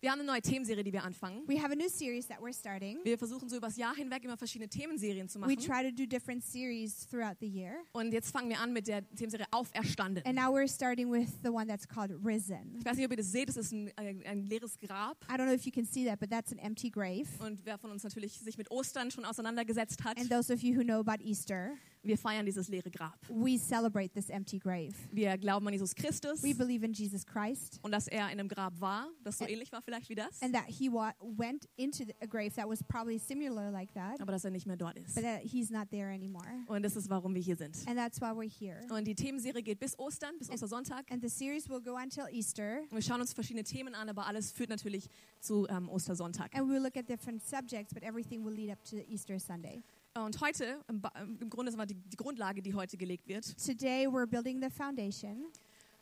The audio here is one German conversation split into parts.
Wir haben eine neue Themenserie, die wir anfangen. We have a new series that we're starting. Wir versuchen so übers Jahr hinweg immer verschiedene Themenserien zu We machen. try to do different series throughout the year. Und jetzt fangen wir an mit der Themenserie Auferstanden. And now we're starting with the one that's called Risen. Ich weiß nicht, ob ihr das seht, es ist ein, ein, ein leeres Grab. I don't know if you can see that, but that's an empty grave. Und wer von uns natürlich sich mit Ostern schon auseinandergesetzt hat, And those of you who know about Easter, wir feiern dieses leere Grab. we celebrate this empty grave. Wir glauben an Jesus Christus We believe in Jesus Christ und dass er in einem Grab war, das so ähnlich war vielleicht wie das, and that he went into a grave that was probably similar like that, aber dass er nicht mehr dort ist. but that he's not there anymore. Und das ist, warum wir hier sind. And that's why we're here. Und die Themenserie geht bis Ostern, bis Ostersonntag. And the series will go until Easter. Und wir schauen uns verschiedene Themen an, aber alles führt natürlich zu ähm, Ostersonntag. And we'll look at different subjects, but everything will lead up to Easter Sunday. Und heute, im, Grunde ist die, die Grundlage, die heute gelegt wird. Today we're building the foundation.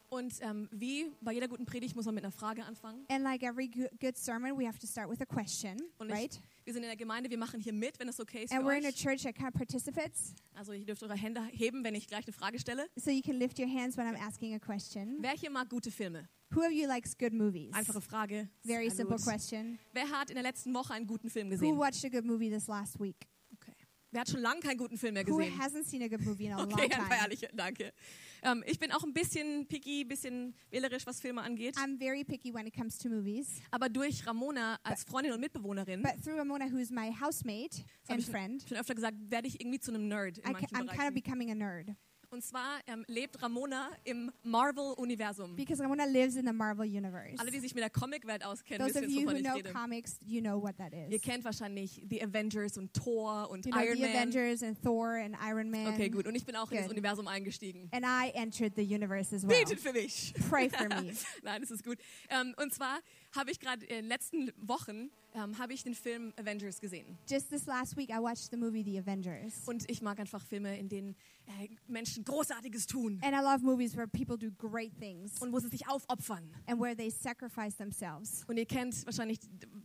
Und ähm, wie bei jeder guten Predigt muss man mit einer Frage anfangen. And like every go- good sermon, we have to start with a question, Und ich, right? wir sind in der Gemeinde, wir machen hier mit, wenn es okay ist And für we're in a euch. church that kind of participates. Also ihr dürft eure Hände heben, wenn ich gleich eine Frage stelle. So you can lift your hands when I'm asking a question. Wer hier mag gute Filme? Who of you likes good movies? Einfache Frage. Very Sehr simple question. Wer hat in der letzten Woche einen guten Film Who gesehen? watched a good movie this last week? Okay. Wer hat schon lange keinen guten Film mehr Who gesehen? hasn't seen a good movie in a Okay, long time? ehrliche, danke. Ähm, ich bin auch ein bisschen picky, ein bisschen wählerisch, was Filme angeht. I'm very picky when it comes to movies. Aber durch Ramona als Freundin und Mitbewohnerin, But through Ramona, who's my housemate and ich friend, schon öfter gesagt, werde ich irgendwie zu einem Nerd in I manchen I'm kind of Bereichen. becoming a nerd. Und zwar ähm, lebt Ramona im Marvel-Universum. Because Ramona lives in the Marvel universe. Alle, die sich mit der Comicwelt auskennen, Those wissen of you wovon who ich know rede. comics, you know what that Ihr is. kennt wahrscheinlich The Avengers und Thor und You know Iron the Man. Avengers and Thor and Iron Man. Okay, gut. Und ich bin auch in das Good. Universum eingestiegen. And I entered the universe as well. Betet für mich. Pray for me. Nein, das ist gut. Ähm, und zwar habe ich gerade in den letzten Wochen ähm, habe ich den Film Avengers gesehen. Just this last week, I watched the movie The Avengers. Und ich mag einfach Filme, in denen Menschen Großartiges tun And I love movies where people do great things und wo sie sich aufopfern. and where they sacrifice themselves. Und ihr kennt wahrscheinlich,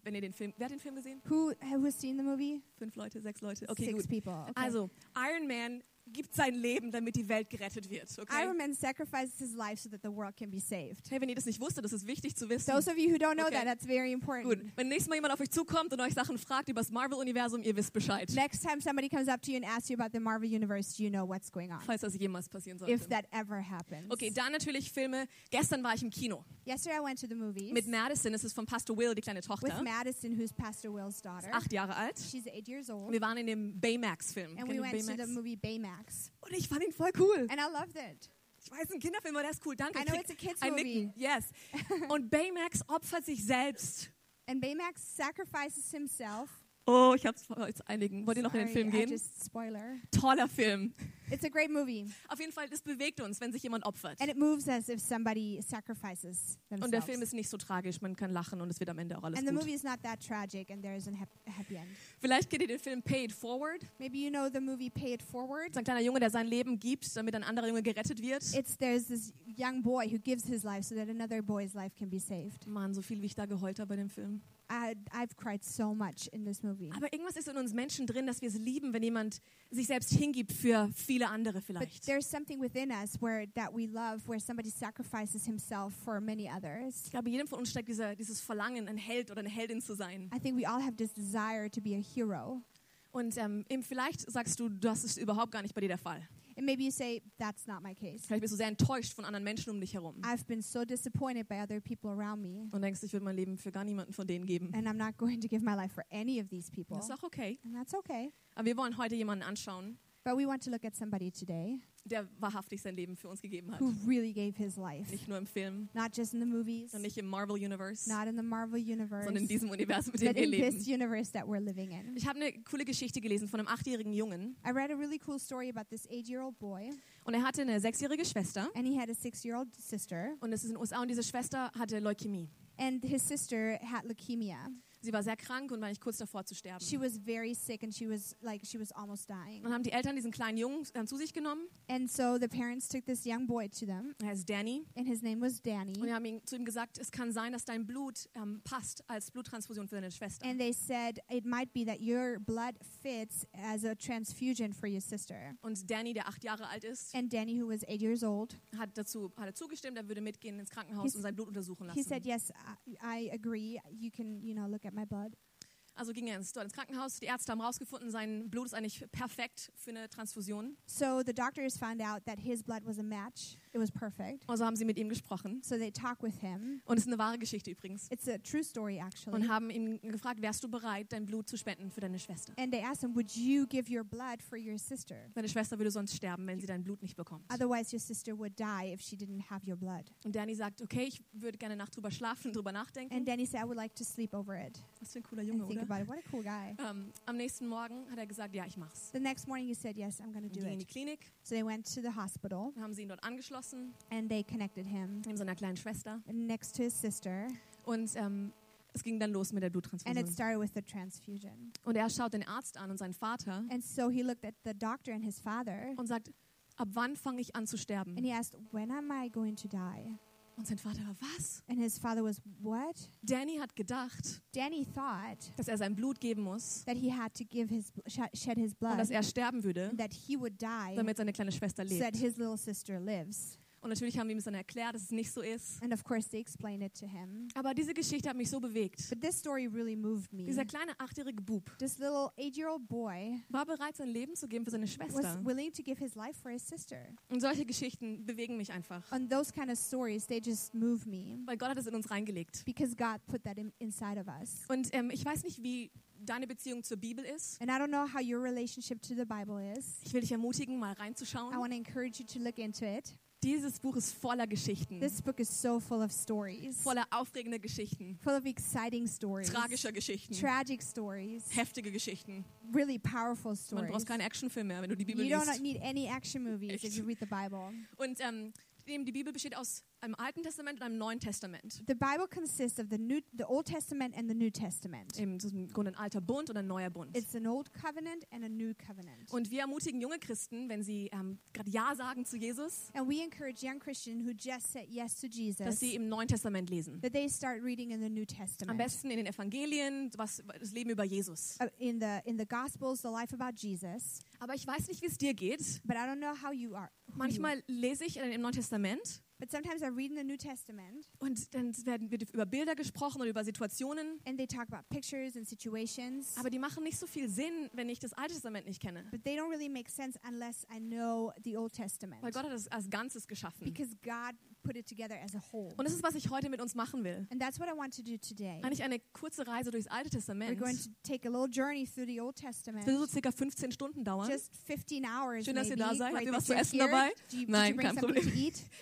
wenn ihr den Film, wer hat den Film gesehen? Who who has seen the movie? Fünf Leute, sechs Leute. Okay, Six gut. people. Okay. Also Iron Man gibt sein Leben, damit die Welt gerettet wird. Okay? Iron Man sacrifices his life so that the world can be saved. Hey, wenn ihr das nicht wusstet, das ist wichtig zu wissen. Those of you who don't know Okay. that, that's very important. Gut, wenn nächstes Mal jemand auf euch zukommt und euch Sachen fragt über das Marvel-Universum, ihr wisst Bescheid. Next time somebody comes up to you and asks you about the Marvel universe, you know what's going on. Falls das jemals passieren sollte. If that ever happens. Okay, dann natürlich Filme. Gestern war ich im Kino Yesterday I went to the movies mit Madison. Das ist von Pastor Will, die kleine with Tochter. Madison, who's Pastor Will's daughter. Acht Jahre alt. She's eight years old. Wir waren in dem Baymax-Film. And Kennt we went to the Baymax? movie Baymax. Und ich fand ihn voll cool. And I loved it. Ich weiß, ein Kinderfilm, aber der ist cool. Danke. I know it's a kids ein movie. Nicken. Yes. Und Baymax opfert sich selbst. And Baymax sacrifices himself. Oh, ich hab's jetzt einigen. Wollt ihr noch in den Sorry, Film I gehen? just spoiler. Toller Film. It's a great movie. Auf jeden Fall, das bewegt uns, wenn sich jemand opfert. And it moves us if somebody sacrifices themselves. Und der Film ist nicht so tragisch, man kann lachen und es wird am Ende auch alles and the gut. movie is not that tragic and there is a happy end. Vielleicht kennt ihr den Film Pay It Forward. Maybe you know the movie Pay It Forward. Das ist ein kleiner Junge, der sein Leben gibt, damit ein anderer Junge gerettet wird. It's there's this young boy who gives his life so that another boy's life can be saved. Mann, so viel wie ich da geheult habe bei dem Film. I, I've cried so much in this movie. Aber irgendwas ist in uns Menschen drin, dass wir es lieben, wenn jemand sich selbst hingibt für viele andere But vielleicht. there's something within us where that we love, where somebody sacrifices himself for many others. Ich glaube, jedem von uns steckt dieser, dieses Verlangen, ein Held oder eine Heldin zu sein. I think we all have this desire to be a hero. Und ähm, eben vielleicht sagst du, das ist überhaupt gar nicht bei dir der Fall. And maybe you say, that's not my case. Vielleicht bist du sehr enttäuscht von anderen Menschen um dich herum. I've been so disappointed by other people around me, Und denkst, ich würde mein Leben für gar niemanden von denen geben. and I'm not going to give my life for any of these people. Das ist auch okay. And that's okay. Aber wir wollen heute jemanden anschauen, But we want to look at somebody today der wahrhaftig sein Leben für uns gegeben hat. who really gave his life. Nicht nur im Film Not just in the movies, und nicht im Marvel Universe, not in the Marvel universe, sondern in diesem Universum, mit dem wir in leben. this universe that we're living in. Ich habe eine coole Geschichte gelesen von einem achtjährigen Jungen I read a really cool story about this boy, und er hatte eine sechsjährige Schwester and he had a sister, und es ist in den USA und diese Schwester hatte Leukämie. and his sister had leukemia. Sie war sehr krank und war nicht kurz davor zu sterben. She was very sick and she was like she was almost dying. Dann haben die Eltern diesen kleinen Jungen äh, zu sich genommen. And so the parents took this young boy to them, Er heißt Danny. and his name was Und Danny. wir haben ihn, zu ihm gesagt, es kann sein, dass dein Blut ähm, passt als Bluttransfusion für deine Schwester. And they said it might be that your blood fits as a transfusion for your sister. Und Danny, der acht Jahre alt ist, And Danny, who was eight years old, hat dazu hat er zugestimmt, er würde mitgehen ins Krankenhaus He's- und sein Blut untersuchen he said, lassen. "Yes, I, I agree. You can, you know, look at my blood." Also ging er ins, dort ins Krankenhaus. Die Ärzte haben herausgefunden, sein Blut ist eigentlich perfekt für eine Transfusion. So the doctors found out that his blood was a match. It was perfect. Also haben sie mit ihm gesprochen. So they talked with him. Und es ist eine wahre Geschichte übrigens. It's a true story, actually. Und haben ihn gefragt, wärst du bereit, dein Blut zu spenden für deine Schwester? And they asked him, "Would you give your blood for your sister? Deine Schwester würde sonst sterben, wenn sie dein Blut nicht bekommt. Otherwise, your sister would die if she didn't have your blood." Und Danny sagt, okay, ich würde gerne Nacht drüber schlafen, drüber nachdenken. And Danny said, "I would like to sleep over it Was für ein cooler and Junge, think oder? about it." What a cool guy. Ähm, am nächsten Morgen hat er gesagt, ja, ich mach's. The next morning, he said, "Yes, I'm going to Und do ging in die it." Klinik, So they went to the hospital haben sie ihn dort angeschlossen, and they connected him neben seiner kleinen Schwester. next to his sister, Und ähm, es ging dann los mit der and it Bluttransfusion. started with the transfusion. Und er schaut den Arzt an und seinen Vater And so he looked at the doctor and his father, und sagt, ab wann fange ich an zu sterben? and he asked, "When am I going to die?" Und sein Vater war, was? And his father was, "What?" Danny hat gedacht, Danny thought dass er sein Blut geben muss that he had to give his shed his und blood, dass er sterben würde, and that he would die, damit seine kleine Schwester so that lebt. his little sister lives. Und natürlich haben wir ihm das dann erklärt, dass es nicht so ist. And of course, they explained it to him. Aber diese Geschichte hat mich so bewegt. But this story really moved me. Dieser kleine achtjährige Bub This little eight-year-old boy war bereit, sein Leben zu geben für seine was Schwester. willing to give his life for his sister. Und solche Geschichten bewegen mich einfach. And those kind of stories, they just move me Weil Gott hat es in uns reingelegt. because God put that in, inside of us. Und ähm, ich weiß nicht, wie deine Beziehung zur Bibel ist. And I don't know how your relationship to the Bible is. Ich will dich ermutigen, mal I reinzuschauen. want to encourage you to look into it. Dieses Buch ist voller Geschichten. This book is so full of stories, Voller aufregender Geschichten. full of exciting stories, Tragischer Geschichten. tragic stories, Heftige Geschichten. really powerful Man stories. braucht keinen Actionfilm mehr, wenn du die Bibel You don't liest. need any action movies if Echt? you read the Bible. Und ähm, die Bibel besteht aus einem Alten Testament und einem Neuen Testament. The Bible consists of the New, the Old Testament and the New Testament. Eben, das ist im Grunde ein alter Bund und ein neuer Bund. It's an old covenant and a new covenant. Und wir ermutigen junge Christen, wenn sie ähm, gerade Ja sagen zu Jesus, And we encourage young Christians who just said yes to dass Jesus sie im Neuen Testament lesen. that they start reading in the New Am Testament. besten in den Evangelien, was, das Leben über Jesus. Uh, In the in the Gospels, the life about Jesus. Aber ich weiß nicht, wie es dir geht. But I don't know how you are. who you are. Manchmal lese ich im Neuen Testament But sometimes I read in the New Testament und dann werden wird über Bilder gesprochen oder über Situationen. and they talk about pictures and situations. Aber die machen nicht so viel Sinn, wenn ich das Alte Testament nicht kenne. But they don't really make sense unless I know the Old Testament. Weil Gott hat es als Ganzes geschaffen. Because God put it together as a whole. Und das ist, was ich heute mit uns machen will. And that's what I want to do today. Eigentlich eine kurze Reise durchs Alte We're Testament. going to take a little journey through the Old Testament. Das wird so circa 15 Stunden dauern. Just 15 hours Schön, dass ihr maybe, da seid. Habt ihr was zu essen here. dabei? You, Nein, kein Problem.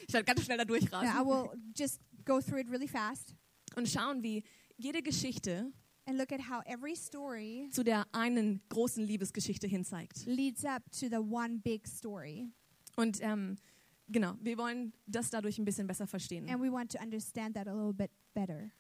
Ich werde ganz schnell da Yeah, I durchrasen will just go through it really fast und schauen, wie jede Geschichte and look at how every story zu der einen großen Liebesgeschichte hinzeigt. leads up to the one big story. Und ähm, genau, wir wollen das dadurch ein bisschen besser verstehen. And we want to understand that a little bit better.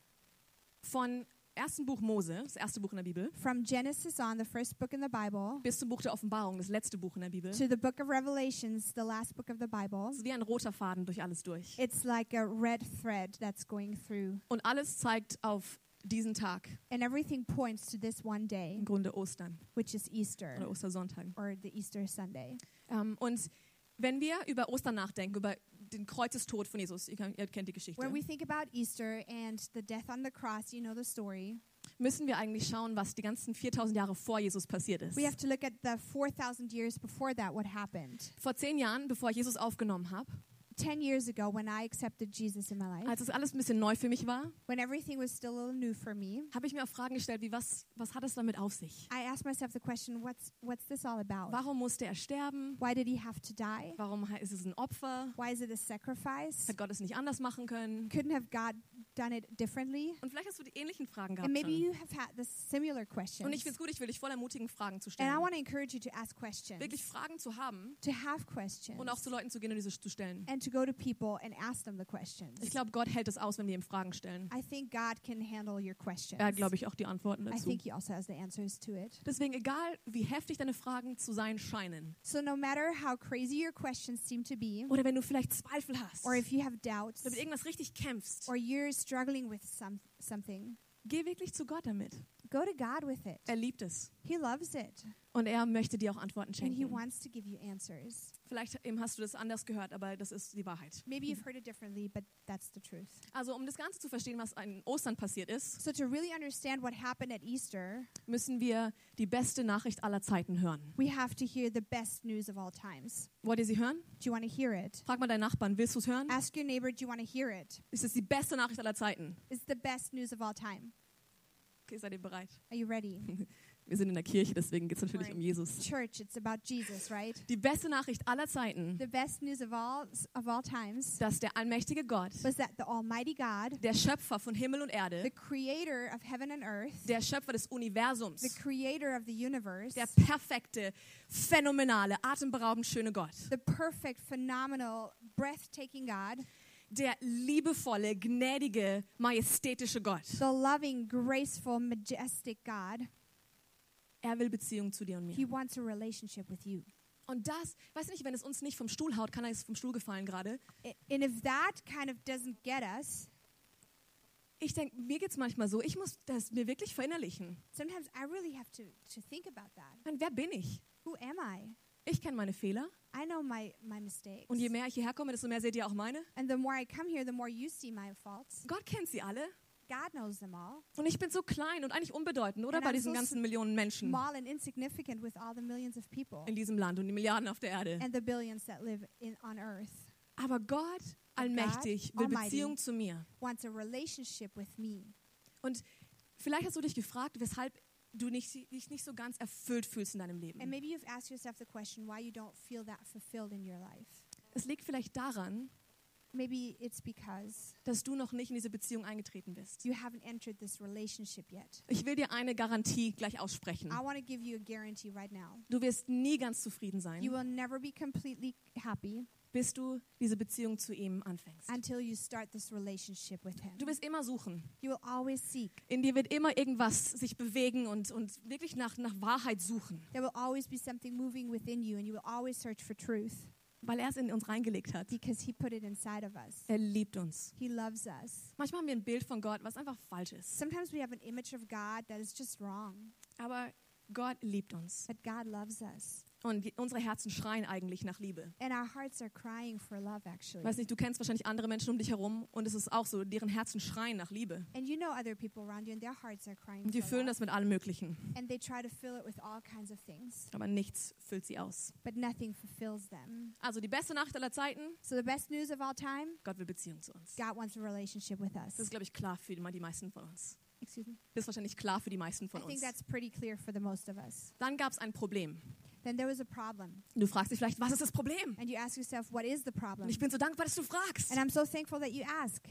Von ersten Buch Mose, das erste Buch in der Bibel, From Genesis on, the first book in the Bible, bis zum Buch der Offenbarung, das letzte Buch in der Bibel. to the book of Revelations, the last book of the Bible, Es ist wie ein roter Faden durch alles durch. it's like a red thread that's going through. Und alles zeigt auf diesen Tag, And everything points to this one day, im Grunde Ostern which is Easter oder Ostersonntag. or the Easter Sunday. Ähm, und wenn wir über Ostern nachdenken, über den Kreuzestod von Jesus, ihr, kennt- ihr kennt die Geschichte, When we think about Easter and the death on the cross, you know the story. müssen wir eigentlich schauen, was die ganzen 4000 Jahre vor Jesus passiert ist. We have to look at the 4,000 years before that, what happened. Vor zehn Jahren, bevor ich Jesus aufgenommen habe, 10 years ago, when I accepted Jesus in my life, als es alles ein bisschen neu für mich war, when everything was still a little new for me, habe ich mir auch Fragen gestellt, wie was, was hat es damit auf sich? I asked myself the question, what's, what's this all about? Warum musste er sterben? Why did he have to die? Warum ist es ein Opfer? Why is it a sacrifice? Hat Gott es nicht anders machen können? Couldn't have God done it differently? Und vielleicht hast du die ähnlichen Fragen gehabt. And maybe you have had the similar questions. Und ich finde es gut, ich will dich voll ermutigen, Fragen zu And I stellen. want to encourage you to ask questions, Wirklich Fragen zu haben to have questions, und auch zu Leuten zu gehen und diese zu stellen. and to go to people and ask them the questions. Ich glaube, Gott hält es aus, wenn wir ihm Fragen stellen. I think God can handle your questions. Er hat, glaube ich, auch die Antworten I dazu. think He also has the answers to it. Deswegen, egal wie heftig deine Fragen zu sein scheinen, So no matter how crazy your questions seem to be, oder wenn du vielleicht Zweifel hast, or if you have doubts, mit irgendwas richtig kämpfst, or you're struggling with some, something, geh wirklich zu Gott damit. go to God with it. Er liebt es. He loves it, Und er möchte dir auch Antworten and He schenken. wants to give you answers. Vielleicht eben hast du das anders gehört, aber das ist die Wahrheit. Maybe you've heard it differently, but that's the truth. Also um das Ganze zu verstehen, was an Ostern passiert ist, So to really understand what happened at Easter, müssen wir die beste Nachricht aller Zeiten hören. we have to hear the best news of all times. Wollt ihr sie hören? Do you want to hear it? Frag mal deinen Nachbarn, willst du es hören? Ask your neighbor, do you want to hear it? Ist es die beste Nachricht aller Zeiten? It's the best news of all time. Okay, seid ihr bereit? Are you ready? Wir sind in der Kirche, deswegen geht es natürlich um Jesus. Church, it's about Jesus, right? Die beste Nachricht aller Zeiten, The best news of all of all times dass der allmächtige Gott, was that the Almighty God, der Schöpfer von Himmel und the Erde, creator of heaven and earth, der Schöpfer des the Universums, creator of the universe, der perfekte, phänomenale, atemberaubend schöne Gott, the perfect, phenomenal, breathtaking God, der liebevolle, gnädige, majestätische Gott. the loving, graceful, majestic God, Er will Beziehung zu dir und mir. He wants a relationship with you. Und das, weiß nicht, wenn es uns nicht vom Stuhl haut, kann er ist vom Stuhl gefallen gerade. And if that kind of doesn't get us, Ich denke, mir geht es manchmal so, ich muss das mir wirklich verinnerlichen. sometimes I really have to, to think about that. Meine, wer bin ich? Who am I? Ich kenne meine Fehler. I know my, my mistakes. Und je mehr ich hierher komme, desto mehr seht ihr auch meine. And the more I come here, the more you see my faults. Gott kennt sie alle. God knows them all. Und ich bin so klein und eigentlich unbedeutend, oder? And Bei I'm diesen so ganzen Millionen Menschen Small and insignificant with all the millions of people in diesem Land und die Milliarden auf der Erde. and the billions that live in, on earth. Aber Gott, allmächtig, will. Beziehung zu mir. Wants a relationship with me. Und vielleicht hast du dich gefragt, weshalb du nicht, dich nicht so ganz erfüllt fühlst in deinem And Leben. maybe you've asked yourself the question why you don't feel that fulfilled in your life. Es liegt vielleicht daran, Maybe it's because dass du noch nicht in diese Beziehung eingetreten bist. you haven't entered this relationship yet. Ich will dir eine Garantie gleich aussprechen. I want to give you a guarantee right now. Du wirst nie ganz zufrieden sein, You will never be completely happy bis du diese Beziehung zu ihm anfängst. until you start this relationship with Him. Du wirst immer suchen. You will always seek. In dir wird immer irgendwas sich bewegen und, und wirklich nach, nach Wahrheit suchen, There will always be something moving within you, and you will always search for truth weil er es in uns reingelegt hat. because He put it inside of us. Er liebt uns. He loves us. Manchmal haben wir ein Bild von Gott, was einfach falsch ist. Sometimes we have an image of God that is just wrong, Aber Gott liebt uns. but God loves us. Und die, unsere Herzen schreien eigentlich nach Liebe. And our hearts are crying for love, actually. Weiß nicht, du kennst wahrscheinlich andere Menschen um dich herum und es ist auch so, deren Herzen schreien nach Liebe. And you know other people around you, and their hearts are crying Und die füllen das mit allem Möglichen. And they try to fill it with all kinds of things, Aber nichts füllt sie aus. but nothing fulfills them. Also die beste Nacht aller Zeiten, So the best news of all time, Gott will Beziehung zu uns. God wants a relationship with us. Das ist, glaube ich, klar für die, meisten von uns. Excuse me. Das ist wahrscheinlich klar für die meisten I von think uns. that's pretty clear for the most of us. Dann gab es ein Problem. Then there was a problem. Du fragst dich vielleicht, was ist das Problem? And you ask yourself, what is the Und problem? ich bin so dankbar, dass du fragst. And I'm so thankful that you ask.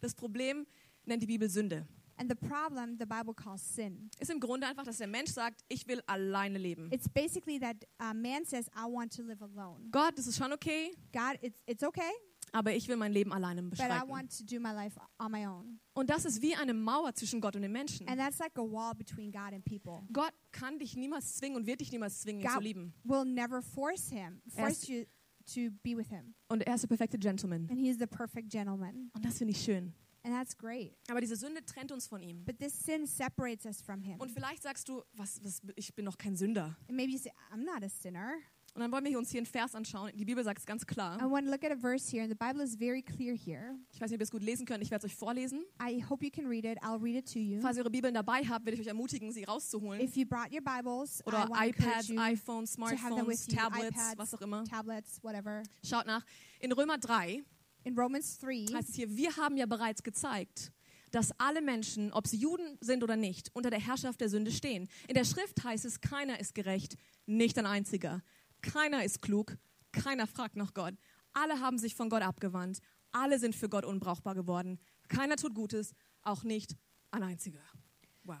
Das Problem nennt die Bibel Sünde. And the problem the Bible calls sin. Ist im Grunde einfach, dass der Mensch sagt, ich will alleine leben. It's basically that uh, man says, I want to live alone. Gott, das ist schon okay, God, it's, it's okay, aber ich will mein Leben alleine but I beschreiten. Und das ist wie eine Mauer zwischen Gott und den Menschen. And that's like a wall between God and people. Gott kann dich niemals zwingen und wird dich niemals zwingen, ihn God zu lieben. will never force him, force you to be with him. Und er ist der perfekte Gentleman. And he's the perfect gentleman. Und das finde ich schön. And that's great. Aber diese Sünde trennt uns von ihm. But this sin separates us from him. Und vielleicht sagst du, was, was, ich bin doch kein Sünder. And maybe you say, I'm not a sinner. Und dann wollen wir uns hier einen Vers anschauen. Die Bibel sagt es ganz I klar. want to look at a verse here, and the Bible is very clear here. Ich weiß nicht, ob ihr es gut lesen könnt. Ich werde es euch vorlesen. I hope you can read it. I'll read it to you. Falls ihr eure Bibeln dabei habt, werde ich euch ermutigen, sie rauszuholen. If you brought your Bibles, I Oder want to iPads, you, iPhones, Smartphones, you, Tablets, iPads, was auch immer. tablets, whatever. Schaut nach. In Römer 3 In Romans 3, heißt es hier, wir haben ja bereits gezeigt, dass alle Menschen, ob sie Juden sind oder nicht, unter der Herrschaft der Sünde stehen. In der Schrift heißt es, keiner ist gerecht, nicht ein einziger. Keiner ist klug, keiner fragt nach Gott. Alle haben sich von Gott abgewandt. Alle sind für Gott unbrauchbar geworden. Keiner tut Gutes, auch nicht ein einziger. Wow.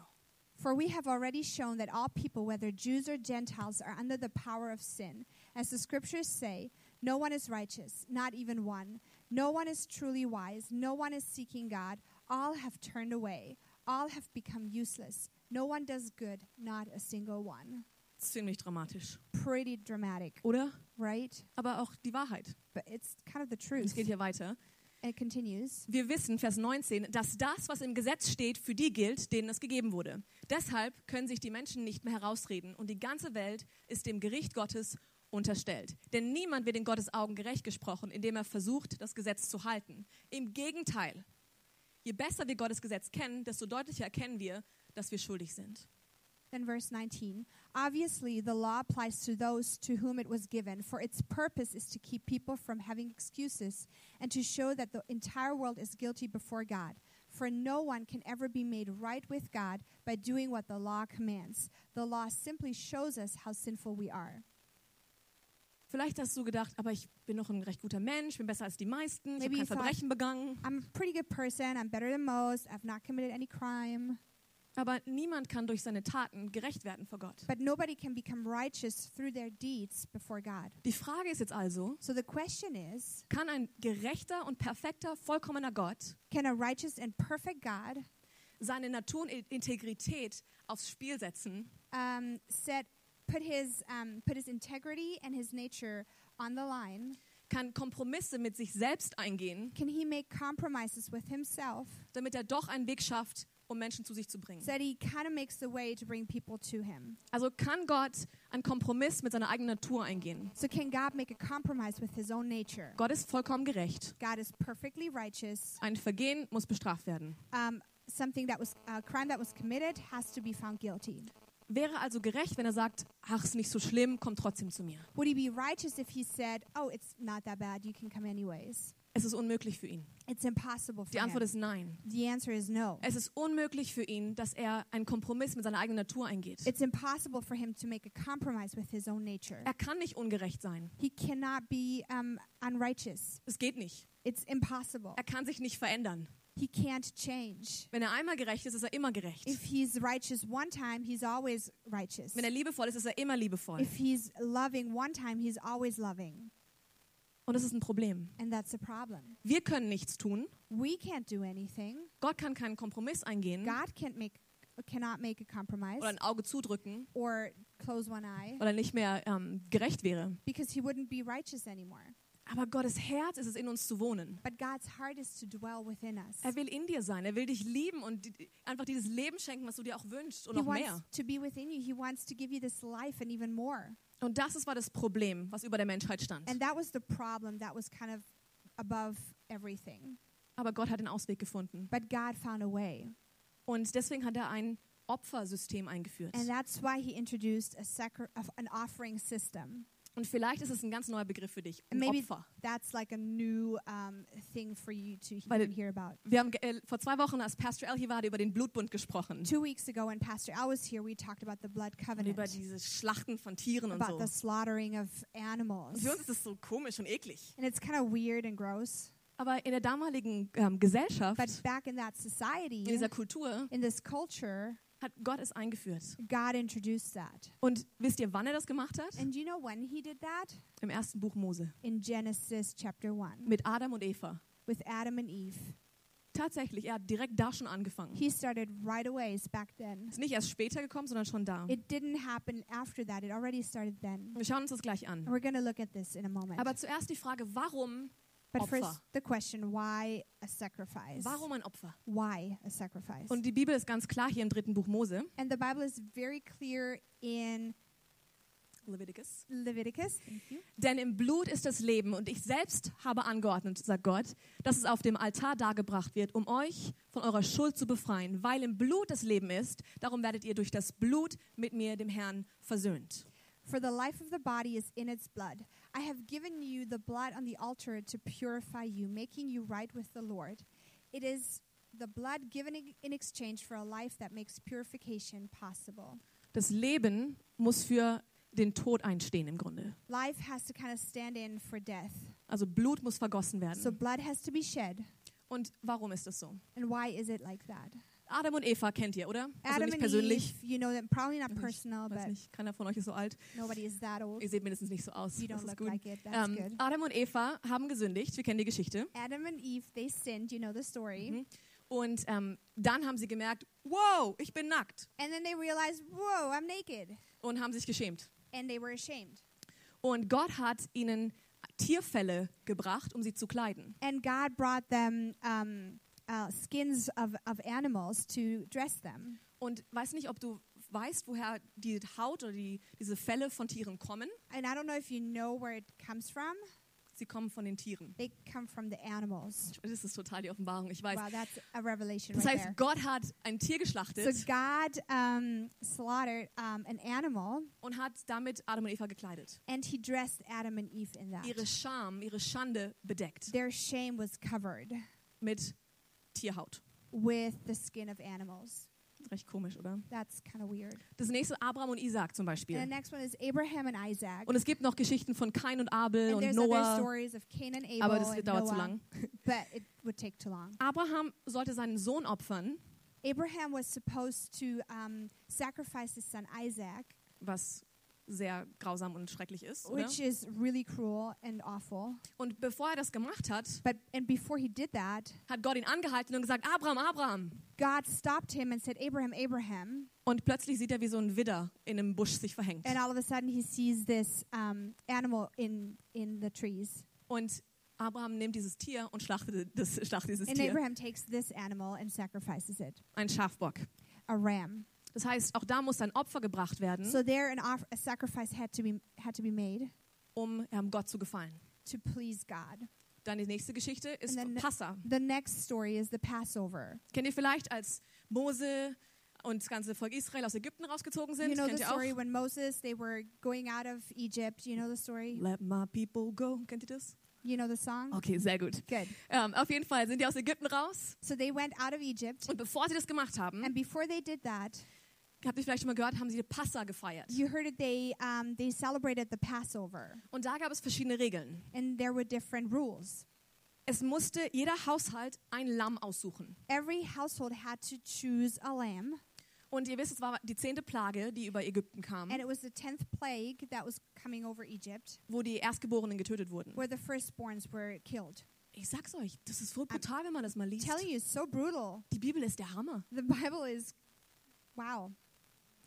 For we have already shown that all people, whether Jews or Gentiles, are under the power of sin. As the scriptures say, No one is righteous, not even one. No one is truly wise. No one is seeking God. All have turned away. All have become useless. No one does good, not a single one. Ziemlich dramatisch, Pretty dramatic, oder? right? Aber auch die Wahrheit. But it's kind of the Es truth. geht hier weiter. It continues. Wir wissen, Vers 19, dass das, was im Gesetz steht, für die gilt, denen es gegeben wurde. Deshalb können sich die Menschen nicht mehr herausreden und die ganze Welt ist dem Gericht Gottes unterstellt. Denn niemand wird in Gottes Augen gerecht gesprochen, indem er versucht, das Gesetz zu halten. Im Gegenteil, je besser wir Gottes Gesetz kennen, desto deutlicher erkennen wir, dass wir schuldig sind. Then verse 19. Obviously, the law applies to those to whom it was given, for its purpose is to keep people from having excuses and to show that the entire world is guilty before God. For no one can ever be made right with God by doing what the law commands. The law simply shows us how sinful we are. Vielleicht hast du gedacht, aber ich bin noch ein recht guter Mensch, bin besser als die meisten, ich habe kein you thought- Verbrechen begangen. I'm a pretty good person. I'm better than most. I've not committed any crime. Aber niemand kann durch seine Taten gerecht werden vor Gott. But nobody can become righteous through their deeds before God. Die Frage ist jetzt also, So the question is kann ein gerechter und perfekter, vollkommener Gott can a righteous and perfect God seine Natur und Integrität aufs Spiel setzen um, set put his um, put his integrity and his nature on the line? kann Kompromisse mit sich selbst eingehen, Can he make compromises with himself damit er doch einen Weg schafft, um Menschen zu sich zu bringen. Also kann Gott einen Kompromiss mit seiner eigenen Natur eingehen. So can God make a compromise with his own nature? Gott ist vollkommen gerecht. God is perfectly righteous. Ein Vergehen muss bestraft werden. Um, something that was a crime that was committed has to be found guilty. Wäre also gerecht, wenn er sagt, ach, ist nicht so schlimm, komm trotzdem zu mir. Would he be righteous if he said, "Oh, it's not that bad. You can come anyways"? Es ist unmöglich für ihn. It's impossible for Die Antwort him. ist nein. The answer is no. Es ist unmöglich für ihn, dass er einen Kompromiss mit seiner eigenen Natur eingeht. It's impossible for him to make a compromise with his own nature. Er kann nicht ungerecht sein. He cannot be um, unrighteous. Es geht nicht. It's impossible. Er kann sich nicht verändern. He can't change. Wenn er einmal gerecht ist, ist er immer gerecht. If he's righteous one time, he's always righteous. Wenn er liebevoll ist, ist er immer liebevoll. If he's loving one time, he's always loving. Und das ist ein Problem. And that's a problem. Wir können nichts tun. We can't do anything. Gott kann keinen Kompromiss eingehen God can't make cannot make a compromise oder ein Auge zudrücken, or close one eye weil er nicht mehr ähm, gerecht wäre. because he wouldn't be righteous anymore. Aber Gottes Herz ist es, in uns zu wohnen. But God's heart is to dwell within us. Er will in dir sein. Er will dich lieben und einfach dieses Leben schenken, was du dir auch wünschst und noch mehr. Und das ist, war das Problem, was über der Menschheit stand. And that was the problem that was kind of above everything. Aber Gott hat den Ausweg gefunden. But God found a way. Und deswegen hat er ein Opfersystem eingeführt. And that's why he introduced a an offering system. Und vielleicht ist es ein ganz neuer Begriff für dich. Ein maybe Opfer. that's like a new um, thing for you to Weil- hear about. Wir haben äh, vor zwei Wochen, als Pastor L hier war, über den Blutbund gesprochen. Two weeks ago, when Pastor Al was here, we talked about the blood Und covenant, über diese Schlachten von Tieren und about so. the slaughtering of Und animals. für uns ist das so komisch und eklig. And it's kind of weird and gross. Aber in der damaligen ähm, Gesellschaft, But back in that society, in dieser Kultur, in this culture, hat Gott es eingeführt. God introduced that. Und wisst ihr, wann er das gemacht hat? And you know when he did that? Im ersten Buch Mose. In Genesis chapter 1 Mit Adam und Eva. with Adam and Eve. Tatsächlich, er hat direkt da schon angefangen. He started right away back then. Ist nicht erst später gekommen, sondern schon da. It didn't happen after that. It already started then. Wir schauen uns das gleich an. We're look at this in a moment. Aber zuerst die Frage, warum, But first, Opfer. the question why a sacrifice? warum ein Opfer? Why a sacrifice? Und die Bibel ist ganz klar hier im dritten Buch Mose, And the Bible is very clear in Leviticus. Leviticus. Denn im Blut ist das Leben und ich selbst habe angeordnet, sagt Gott, dass es auf dem Altar dargebracht wird, um euch von eurer Schuld zu befreien. Weil im Blut das Leben ist, darum werdet ihr durch das Blut mit mir, dem Herrn, versöhnt. For the life of the body is in its blood. I have given you the blood on the altar to purify you, making you right with the Lord. It is the blood given in- exchange for a life that makes purification possible. Das Leben muss für den Tod einstehen im Grunde. Life has to kind of stand in for death. Also Blut muss vergossen So blood has to be shed. Und warum ist das so? And why is it like that? Adam und Eva kennt ihr, oder? Also Adam nicht persönlich. Eve, you know them, probably not Weiß nicht, personal, Weiß but nicht, keiner von euch ist so alt. nobody is that old. Ihr seht mindestens nicht so aus. You Das don't ist look gut. like it. That's Ähm, good. Adam und Eva haben gesündigt. Wir kennen die Geschichte. Adam and Eve, they sinned. You know the story. Mhm. Und ähm, dann haben sie gemerkt, wow, ich bin nackt. And then they realized, whoa, I'm naked. Und haben sich geschämt. And they were ashamed. Und Gott hat ihnen Tierfelle gebracht, um sie zu kleiden. And God brought them um, uh, skins of, of animals to dress them. Und weiß nicht, ob du weißt, woher die Haut oder die, diese Felle von Tieren kommen. And I don't know if you know where it comes from. Sie kommen von den Tieren. They come from the animals. Das ist total die Offenbarung, ich weiß. Wow, that's a revelation Das right heißt, there. Gott hat ein Tier So geschlachtet God um, slaughtered um, an animal, und hat damit Adam und Eva gekleidet. and He dressed Adam and Eve in that. Ihre Scham, ihre Schande bedeckt Their shame was covered mit Tierhaut. with the skin of animals. Recht komisch, oder? That's kind of weird. Das nächste Abraham und Isaac zum And the Beispiel. next one is Abraham and Isaac. Und es gibt noch Geschichten von Kain und Abel And und Noah, stories of Cain and Abel aber das dauert zu lang. but it would take too long. Abraham sollte seinen Sohn opfern, Abraham was supposed to um, sacrifice his son Isaac, was sehr grausam und schrecklich ist. Which is really cruel and awful. Und bevor er das gemacht hat, But and before he did that, hat Gott ihn angehalten und gesagt, Abraham, Abraham. God stopped him and said, "Abraham, Abraham." Und plötzlich sieht er, wie so ein Widder in einem Busch sich verhängt. And all of a sudden, he sees this um, animal in in the trees. Und Abraham nimmt dieses Tier und schlachtet, das, schlachtet dieses And Tier. Abraham takes this animal and sacrifices it, Ein Schafbock. a ram. Das heißt, auch da muss ein Opfer gebracht werden, So there, an off- a sacrifice had to be had to be made um ähm, Gott zu gefallen. to please God. Dann die nächste Geschichte ist Passa. The next story is the Passover. Kennt ihr vielleicht, als Mose und das ganze Volk Israel aus Ägypten rausgezogen sind? You know Kennt the ihr story auch? when Moses they were going out of Egypt. You know the story. Let my people go. Kennt ihr das? You know the song. Okay, sehr gut. Good. Ähm, auf jeden Fall sind die aus Ägypten raus. So they went out of Egypt, Und bevor sie das gemacht haben, and before they did that, habt ihr vielleicht schon mal gehört, haben sie Passa gefeiert. you heard it. They um, they celebrated the Passover, Und da gab es verschiedene Regeln. and there were different rules. Es musste jeder Haushalt ein Lamm aussuchen. Every household had to choose a lamb, Und ihr wisst, es war die zehnte Plage, die über Ägypten kam, and it was the tenth plague that was coming over Egypt, wo die Erstgeborenen getötet wurden. where the firstborns were killed. Ich sag's euch, das ist so brutal, wenn man das mal liest. telling you, it's so brutal. Die Bibel ist der Hammer. The Bible is, wow.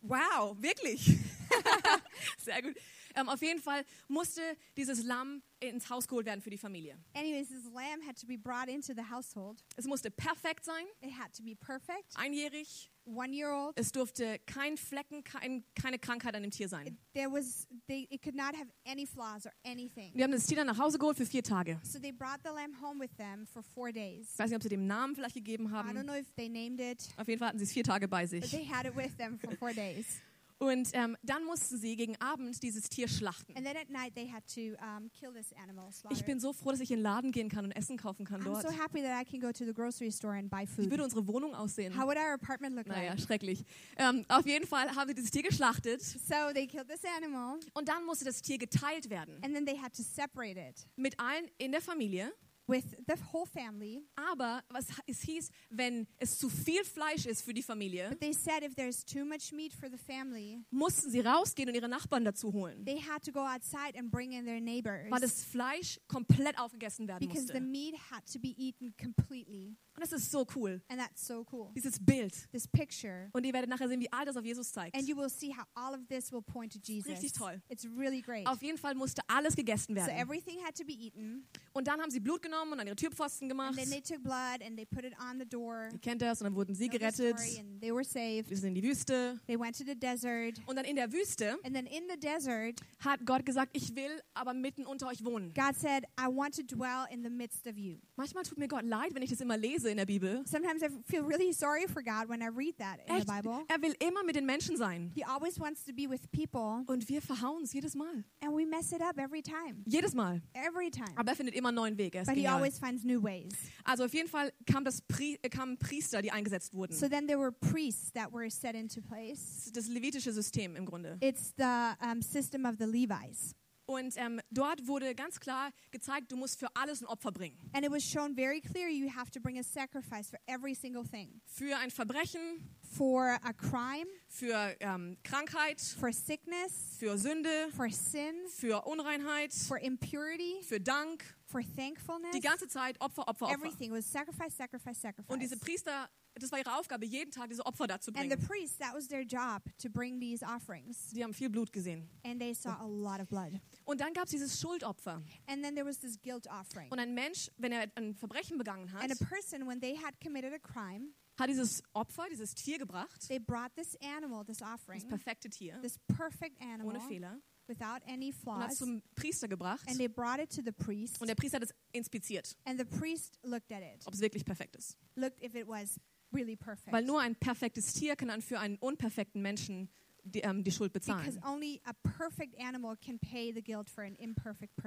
Wow, wirklich. Sehr gut. Ähm, auf jeden Fall musste dieses Lamm ins Haus geholt werden für die Familie. Anyways, this lamb had to be brought into the household. Es musste perfekt sein, It had to be perfect, einjährig. One year old. Es durfte kein Flecken, kein, keine Krankheit an dem Tier sein. there was they it could not have any flaws or anything. Wir haben das Tier dann nach Hause geholt für vier Tage. So they brought the lamb home with them for four days. Ich weiß nicht, ob sie dem Namen vielleicht gegeben I don't haben. know if they named it, Auf jeden Fall hatten sie es vier Tage bei but sich. they had it with them for four days. Und ähm, dann mussten sie gegen Abend dieses Tier schlachten. And then at night they had to um, kill this animal, slaughter Ich bin so froh, dass ich in den Laden gehen kann und Essen kaufen kann dort. so Wie würde unsere Wohnung aussehen? How would our apartment look Naja, like? schrecklich. Ähm, auf jeden Fall haben sie dieses Tier geschlachtet So they killed this animal, und dann musste das Tier geteilt werden. and then they had to separate it Mit allen in der Familie. With the whole family. Aber was es hieß, wenn es zu viel Fleisch ist für die Familie, But they said if there's too much meat for the family, mussten sie rausgehen und ihre Nachbarn dazu holen. they had to go outside and bring in their neighbors Weil das Fleisch komplett aufgegessen werden because the musste. meat had to be eaten completely. Und das ist so cool. And that's so cool. Dieses Bild. This picture. Und ihr werdet nachher sehen, wie all das auf Jesus zeigt. And you will see how all of this will point to Jesus. Richtig toll. It's really great. Auf jeden Fall musste alles gegessen So werden. everything had to be eaten. Und dann haben sie Blut genommen und an ihre Türpfosten And gemacht. then they took blood and they put it on the door. Ihr kennt das. Und dann wurden sie gerettet. Wir sind in die Wüste. They went to the desert. Und dann in der Wüste And then in the desert, hat Gott gesagt, ich will aber mitten unter euch wohnen. God said, I want to dwell in the midst of you. Manchmal tut mir Gott leid, wenn ich das immer lese in der Bibel. Sometimes I feel really sorry for God when I read that in Echt, the Bible. er will immer mit den Menschen sein. He always wants to be with people, Und wir verhauen es jedes Mal. and we mess it up every time. Jedes Mal. Every time. Aber er findet immer einen neuen Weg. Er ist But he genial. always finds new ways. Also auf jeden Fall kam das Pri äh, kamen Priester, die eingesetzt wurden. So then there were priests that were set into place. Das ist das levitische System im Grunde. It's the um, system of the Levites. Und ähm, dort wurde ganz klar gezeigt, du musst für alles ein Opfer bringen. And it was shown very clear you have to bring a sacrifice for every single thing. Für ein Verbrechen, For a crime, für ähm, Krankheit, for sickness, für Sünde, for sin, für Unreinheit, for impurity, für Dank. For thankfulness. Die ganze Zeit Opfer, Opfer, Opfer. Everything was sacrifice, sacrifice, sacrifice. Und diese Priester, das war ihre Aufgabe, jeden Tag diese Opfer dazu and the bringen. priests, that was their job to bring these offerings. Die haben viel Blut gesehen. And they saw a lot of blood. Und dann gab es dieses Schuldopfer. And then there was this guilt offering. Und ein Mensch, wenn er ein Verbrechen begangen hat, And a person, when they had committed a crime, hat dieses Opfer, dieses Tier gebracht, they brought this animal, this das offering, perfekte Tier, this perfect animal ohne Fehler, without any und hat flaws, zum Priester gebracht. and they brought it to the priest. Und der Priester hat es inspiziert, And the priest looked at it, ob es wirklich perfekt ist. looked if it was really perfect. Weil nur ein perfektes Tier kann dann für einen unperfekten Menschen die, ähm, die Schuld bezahlen. Und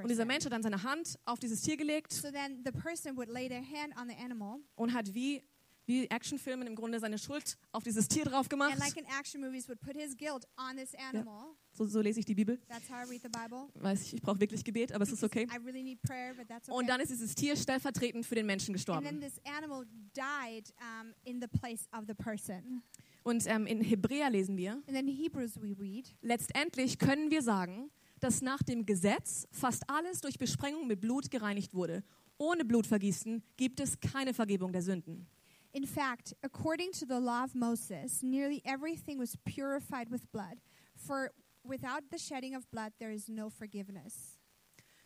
dieser. Mensch hat dann seine Hand auf dieses Tier gelegt So then the und hat wie, wie Actionfilmen im Grunde seine Schuld auf dieses Tier drauf gemacht. like in action movies, would put his guilt on this animal. So, so lese ich die Bibel. That's how I read the Bible. Weiß ich, ich brauche wirklich Gebet, aber es ist okay. Really prayer, okay. Und dann ist dieses Tier stellvertretend für den Menschen and then gestorben. died um, in the place of the person. Und ähm, in Hebräer lesen wir, read, letztendlich können wir sagen, dass nach dem Gesetz fast alles durch Besprengung mit Blut gereinigt wurde. Ohne Blutvergießen gibt es keine Vergebung der Sünden. In fact, according to the law of Moses, nearly everything was purified with blood. For without the shedding of blood, there is no forgiveness.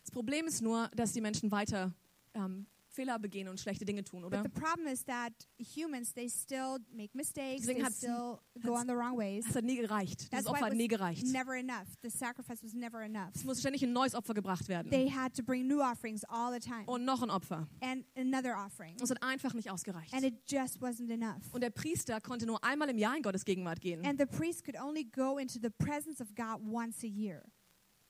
Das Problem ist nur, dass die Menschen weiter ähm, Fehler begehen und schlechte Dinge tun, oder? But the problem is that humans, they still make mistakes, Deswegen they still go on the wrong ways. Das hat nie gereicht. Why Opfer hat nie gereicht. never enough. The sacrifice was never enough. Es muss ständig ein neues Opfer gebracht werden. They had to bring new offerings all the time Und noch ein Opfer. and another offering. Es hat einfach nicht ausgereicht. And it just wasn't enough. Und der Priester konnte nur einmal im Jahr in Gottes Gegenwart gehen. And the priest could only go into the presence of God once a year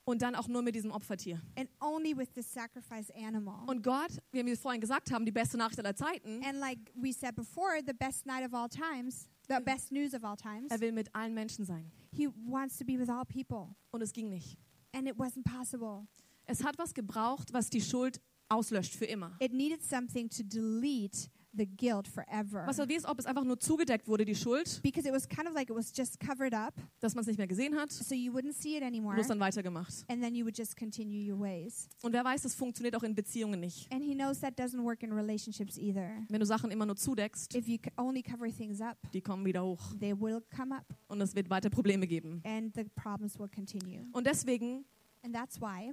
Und dann auch nur mit diesem Opfertier. and only with the sacrifice animal. Und Gott, wie wir vorhin gesagt haben, die beste Nachricht aller Zeiten, And like we said before, the best night of all times, the best news of all times, er will mit allen Menschen sein. he wants to be with all people. Und es ging nicht. And it wasn't possible. Es hat was gebraucht, was die Schuld auslöscht für immer. It needed something to delete the guilt forever. Was so wie es, ob es einfach nur zugedeckt wurde, die Schuld, Because it was kind of like it was just covered up, dass man es nicht mehr gesehen hat, so you wouldn't see it anymore. bloß dann weitergemacht. And then you would just continue your ways. Und wer weiß, das funktioniert auch in Beziehungen nicht. And he knows that doesn't work in relationships either. Wenn du Sachen immer nur zudeckst, If you only cover things up, die kommen wieder hoch. they will come up Und es wird weiter Probleme geben. and the problems will continue. Und deswegen And that's why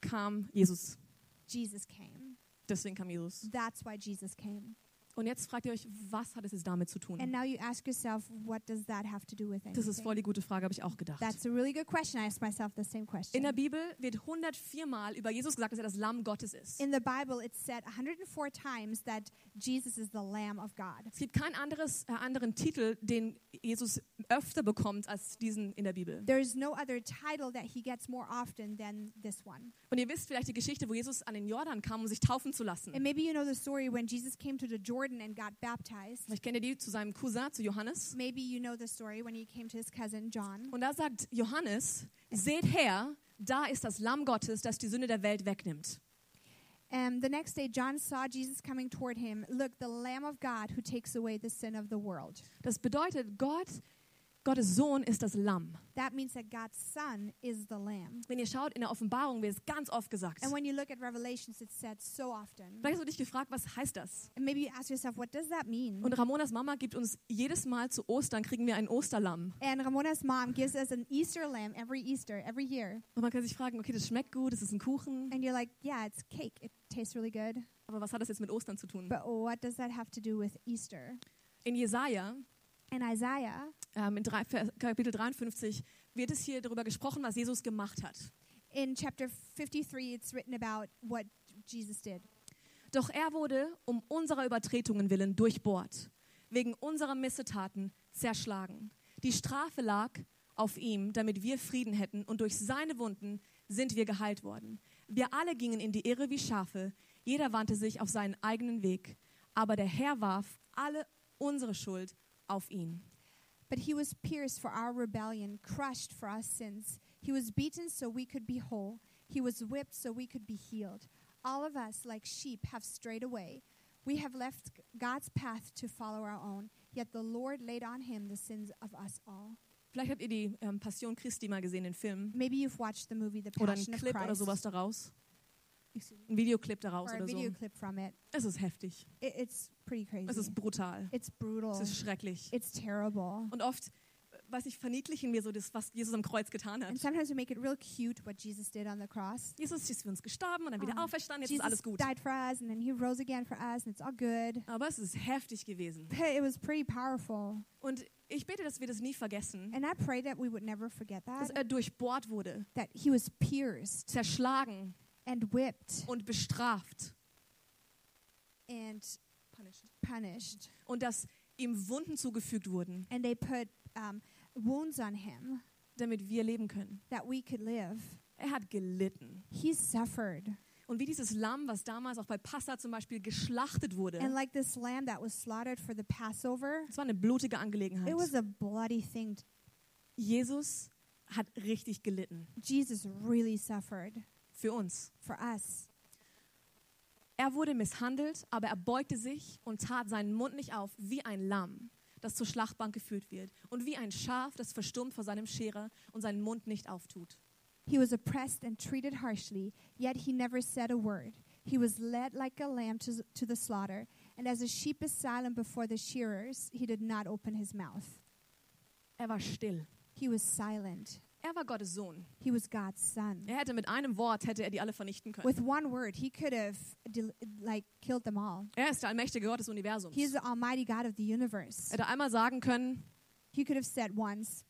kam Jesus. Jesus came. Deswegen kam Jesus. That's why Jesus came. Und jetzt fragt ihr euch, was hat es damit zu tun? And now you ask yourself, what does that have to do with Das ist voll die gute Frage, habe ich auch gedacht. That's a really good question. I ask myself the same In question. der Bibel wird 104 Mal über Jesus gesagt, dass er das Lamm Gottes ist. In the Bible, it's said 104 times that Jesus is the Lamb of God. Es gibt keinen anderes, äh, anderen Titel, den Jesus öfter bekommt als diesen in der Bibel. There is no other title that he gets more often than this one. Und ihr wisst vielleicht die Geschichte, wo Jesus an den Jordan kam, um sich taufen zu lassen. And maybe you know the story when Jesus came to the Jordan and got baptized. Kennt ihr die zu seinem Cousin, zu Johannes. Maybe you know the story when he came to his cousin John. Und da sagt Johannes, seht her, da ist das Lamm Gottes, das die Sünde der Welt wegnimmt. And the next day, John saw Jesus coming toward him. Look, the Lamb of God who takes away the sin of the world. Das bedeutet, Gott, Gottes Sohn ist das Lamm. That means that God's Son is the Lamb. Wenn ihr schaut, in der Offenbarung wird es ganz oft gesagt. And when you look at Revelations, it's said so often. Vielleicht hast du dich gefragt, was heißt das? And maybe you ask yourself, what does that mean? Und Ramonas Mama gibt uns jedes Mal zu Ostern, kriegen wir ein Osterlamm. And Ramona's mom gives us an Easter lamb every Easter, every year. Und man kann sich fragen, okay, das schmeckt gut, das ist ein Kuchen. And you're like, yeah, it's cake. It tastes really good. Aber was hat das jetzt mit Ostern zu tun? But what does that have to do with Easter? In Jesaja, In Isaiah, ähm, in drei, Kapitel 53, wird es hier darüber gesprochen, was Jesus gemacht hat. in chapter 53, it's written about what Jesus did. Doch er wurde um unserer Übertretungen willen durchbohrt, wegen unserer Missetaten zerschlagen. Die Strafe lag auf ihm, damit wir Frieden hätten, und durch seine Wunden sind wir geheilt worden. Wir alle gingen in die Irre wie Schafe, jeder wandte sich auf seinen eigenen Weg, aber der Herr warf alle unsere Schuld auf ihn. But he was pierced for our rebellion, crushed for our sins. He was beaten so we could be whole. He was whipped so we could be healed. All of us, like sheep, have strayed away. We have left God's path to follow our own. Yet the Lord laid on him the sins of us all. Vielleicht habt ihr die ähm, Passion Christi mal gesehen, den Film. Maybe you've watched the movie The Passion Oder einen Passion of Clip oder Christ. sowas daraus. Ein Videoclip daraus oder so. Es ist heftig. Es ist brutal. Es ist schrecklich. Und oft, weiß ich, verniedlichen wir so das, was Jesus am Kreuz getan And hat. sometimes we make it real cute what Jesus did on the cross. Jesus ist für uns gestorben und dann wieder Oh, auferstanden, jetzt Jesus ist alles gut. died for us and then he rose again for us and it's all good. Aber es ist heftig gewesen. But it was pretty powerful. Und ich bete, dass wir das nie vergessen, And I pray that we would never forget dass that. er durchbohrt wurde, That he was pierced zerschlagen and whipped und bestraft. and punished. Und dass ihm Wunden zugefügt wurden, And they put um, wounds on him damit wir leben können. that we could live. Er hat gelitten. He suffered. Und wie dieses Lamm, was damals auch bei Passa zum Beispiel geschlachtet wurde, And like this lamb that was slaughtered for the Passover, es war eine blutige Angelegenheit. it was a bloody thing. Jesus hat richtig gelitten Jesus really suffered für uns. for us. Er wurde misshandelt, aber er beugte sich und tat seinen Mund nicht auf, wie ein Lamm, das zur Schlachtbank geführt wird, und wie ein Schaf, das verstummt vor seinem Scherer und seinen Mund nicht auftut. He was oppressed and treated harshly, yet he never said a word. He was led like a lamb to, to the slaughter, and as a sheep is silent before the shearers, he did not open his mouth. Er war still. He was silent. Er war Gottes Sohn. He was God's son. Er hätte mit einem Wort hätte er die alle vernichten können. With one word, he could have like killed them all. Er ist der allmächtige Gott des Universums. He is the almighty God of the universe. Er hätte einmal sagen können, He could have said once,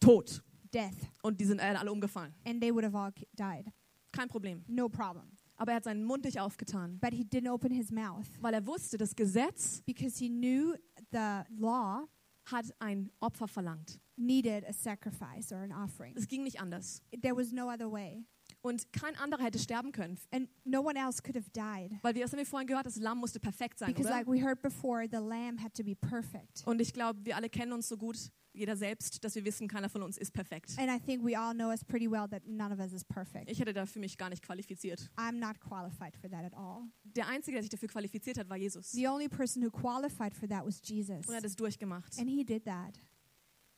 tot. death, Und die sind alle umgefallen. and they would have all died. Kein Problem. No problem. Aber er hat seinen Mund nicht aufgetan, But he didn't open his mouth weil er wusste, das Gesetz because he knew the law hat ein Opfer verlangt. needed a sacrifice or an offering. Es ging nicht anders. There was no other way. Und kein anderer hätte sterben können. And no one else could have died. Weil wir, das haben wir vorhin gehört, das Lamm musste perfekt sein, Because, oder? like we heard before, the lamb had to be perfect. Und ich glaube, wir alle kennen uns so gut, jeder selbst, dass wir wissen, keiner von uns ist perfekt. And I think we all know us pretty well that none of us is perfect. Ich hätte da für mich gar nicht qualifiziert. I'm not qualified for that at all. Der Einzige, der sich dafür qualifiziert hat, war Jesus. The only person who qualified for that was Jesus. Und er hat es durchgemacht. And he did that.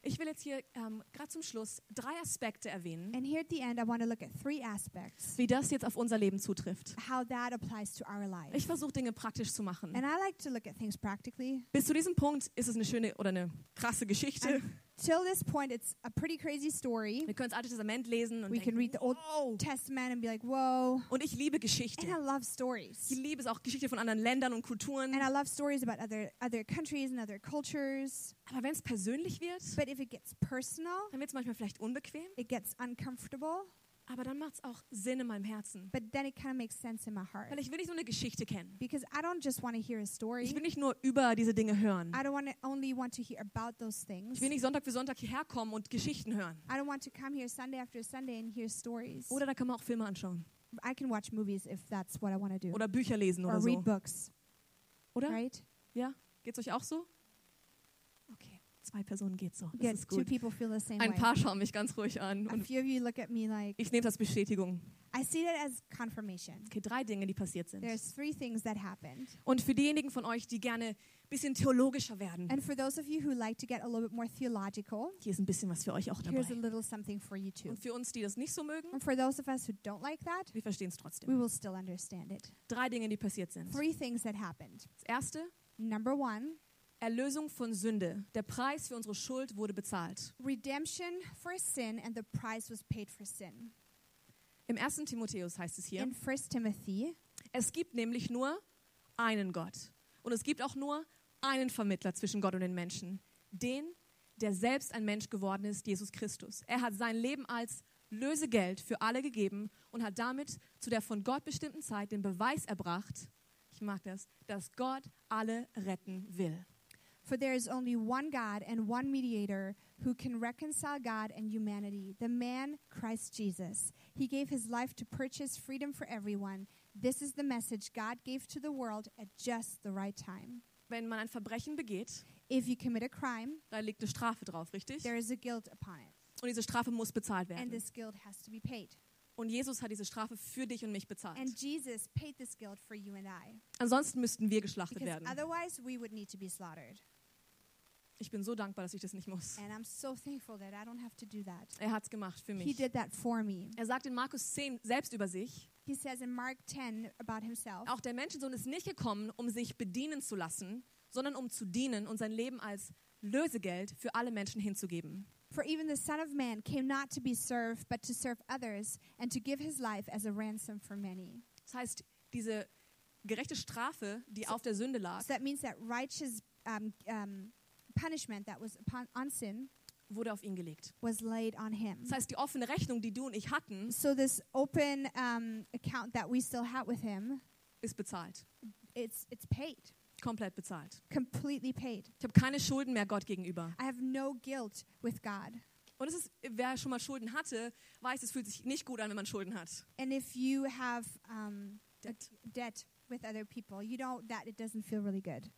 Ich will jetzt hier ähm, gerade zum Schluss drei Aspekte erwähnen, And here at the end, I want to look at three aspects, wie das jetzt auf unser Leben zutrifft. how that applies to our life. Ich versuche Dinge praktisch zu machen. And I like to look at things practically. Bis zu diesem Punkt ist es eine schöne oder eine krasse Geschichte. And till this point, it's a pretty crazy story. Wir können das Alte Testament lesen und We can denken, read the Old wow. Testament and be like, whoa. Und ich liebe And Geschichte. I love Ich stories. liebe es auch Geschichte von anderen Ländern und Kulturen. And I love stories about other, other countries and other cultures. Aber wenn es persönlich wird, But if it gets personal, dann wird es manchmal vielleicht unbequem. it gets uncomfortable. Aber dann macht es auch Sinn in meinem Herzen. But then it kind of makes sense in my heart. Weil ich will nicht nur eine Geschichte kennen. Because I don't just want to hear a story. Ich will nicht nur über diese Dinge hören. I don't want to only want to hear about those things. Ich will nicht Sonntag für Sonntag hierher kommen und Geschichten hören. I don't want to come here Sunday after Sunday and hear stories. Oder da kann man auch Filme anschauen. I can watch movies if that's what I want to do. Oder Bücher lesen or oder read so. books, Oder? right? Ja? Geht's euch auch so? Zwei Personen geht's so. Das Good. ist Two gut. people feel the same Ein way. paar schauen mich ganz ruhig an. Und like ich nehme das als Bestätigung. I see that as confirmation. Okay, drei Dinge, die passiert sind. There's three things that happened. Und für diejenigen von euch, die gerne ein bisschen theologischer werden, And for those of you who like to get a little bit more theological, hier ist ein bisschen was für euch auch here's a dabei. little something for you too. Und für uns, die das nicht so mögen, And for those of us who don't like that, wir verstehen es we trotzdem. will still understand it. Drei Dinge, die passiert sind. Three things that happened. Das erste, Number one, Erlösung von Sünde. Der Preis für unsere Schuld wurde bezahlt. redemption for sin, and the price was paid for sin. Im 1. Timotheus heißt es hier, In 1 Timothy, es gibt nämlich nur einen Gott. Und es gibt auch nur einen Vermittler zwischen Gott und den Menschen. Den, der selbst ein Mensch geworden ist, Jesus Christus. Er hat sein Leben als Lösegeld für alle gegeben und hat damit zu der von Gott bestimmten Zeit den Beweis erbracht, ich mag das, dass Gott alle retten will. For there is only one God and one mediator who can reconcile God and humanity, the man Christ Jesus. He gave his life to purchase freedom for everyone. This is the message God gave to the world at just the right time. Wenn man ein Verbrechen begeht, If you commit a crime, da liegt eine Strafe drauf, richtig? there is a guilt upon it. Und diese Strafe muss bezahlt and werden. this guilt has to be paid. Und Jesus hat diese Strafe für dich und mich bezahlt. And Jesus paid this guilt for you and I. Ansonsten müssten wir geschlachtet Because werden. otherwise, we would need to be slaughtered. Ich bin so dankbar, dass ich das nicht muss. And I'm so thankful that I don't have to do that. Er hat es gemacht für He mich. did that for me. Er sagt in Markus 10 selbst über sich, He says in Mark 10 about himself auch der Menschensohn ist nicht gekommen, um sich bedienen zu lassen, sondern um zu dienen und sein Leben als Lösegeld für alle Menschen hinzugeben. For even the Son of Man came not to be served, but to serve others, and to give his life as a ransom for many. Das heißt, diese gerechte Strafe, die auf der Sünde lag, So that means that righteous um, um, punishment that was upon, on sin wurde auf ihn gelegt. was laid on him. Das heißt, die offene Rechnung, die du und ich hatten, So this open um, account that we still have with him, ist bezahlt. it's it's paid, Komplett bezahlt. completely paid. Ich habe keine Schulden mehr Gott gegenüber. I have no guilt with God. Und es ist, wer schon mal Schulden hatte, weiß, es fühlt sich nicht gut an, wenn man Schulden hat. And if you have um, Debt. debt with other people, you don't that it doesn't feel really good.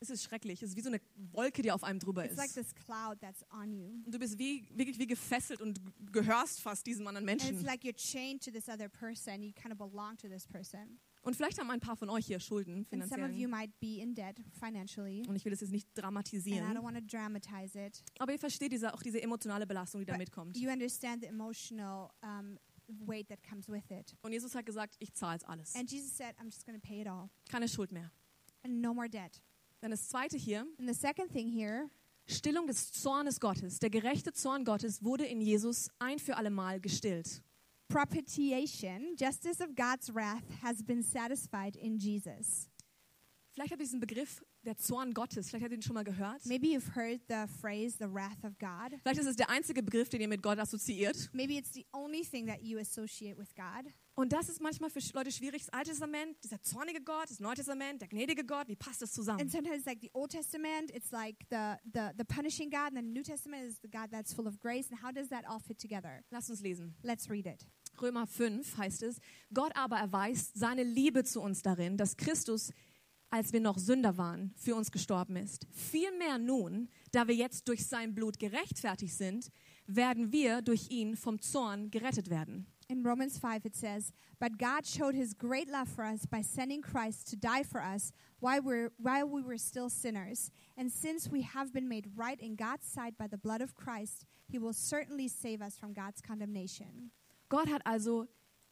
Es ist schrecklich. Es ist wie so eine Wolke, die auf einem drüber It's like ist. this cloud that's on you. Und du bist wie, wirklich wie gefesselt und gehörst fast diesem anderen And it's Menschen. like you're chained to this other person. You kind of belong to this person. Und vielleicht haben ein paar von euch hier Schulden And some of you finanziell. might be in debt financially. Und ich will das jetzt nicht And I don't dramatisieren. want to dramatize it. Aber ihr versteht diese, auch diese emotionale Belastung, die da But mitkommt. You understand the emotional um, weight that comes with it. Und Jesus hat gesagt, ich zahle es alles. And Jesus said, I'm just going to pay it all. Keine Schuld mehr. And no more debt. Dann das zweite hier, And the second thing here Stillung des Zornes Gottes. Der gerechte Zorn Gottes wurde in Jesus ein für allemal gestillt. propitiation, justice of God's wrath, has been satisfied in Jesus. Vielleicht habt ihr diesen Begriff, der Zorn Gottes, vielleicht habt ihr ihn schon mal gehört. Maybe you've heard the phrase, the wrath of God. Vielleicht ist es der einzige Begriff, den ihr mit Gott assoziiert. Maybe it's the only thing that you associate with God. Und das ist manchmal für Leute schwierig. Das Alte Testament, dieser zornige Gott, das Neue Testament, der gnädige Gott, wie passt das And zusammen? sometimes, like the Old Testament, it's like the, the, the punishing God, and the New Testament is the God that's full of grace. And how does that all fit together? Lasst uns lesen. Let's read it. Römer 5 heißt es, Gott aber erweist seine Liebe zu uns darin, dass Christus, als wir noch Sünder waren, für uns gestorben ist. Vielmehr nun, da wir jetzt durch sein Blut gerechtfertigt sind, werden wir durch ihn vom Zorn gerettet werden. In Romans 5, it says, But God showed his great love for us by sending Christ to die for us while, we're, while we were still sinners. And since we have been made right in God's sight by the blood of Christ, he will certainly save us from God's condemnation. Gott hat also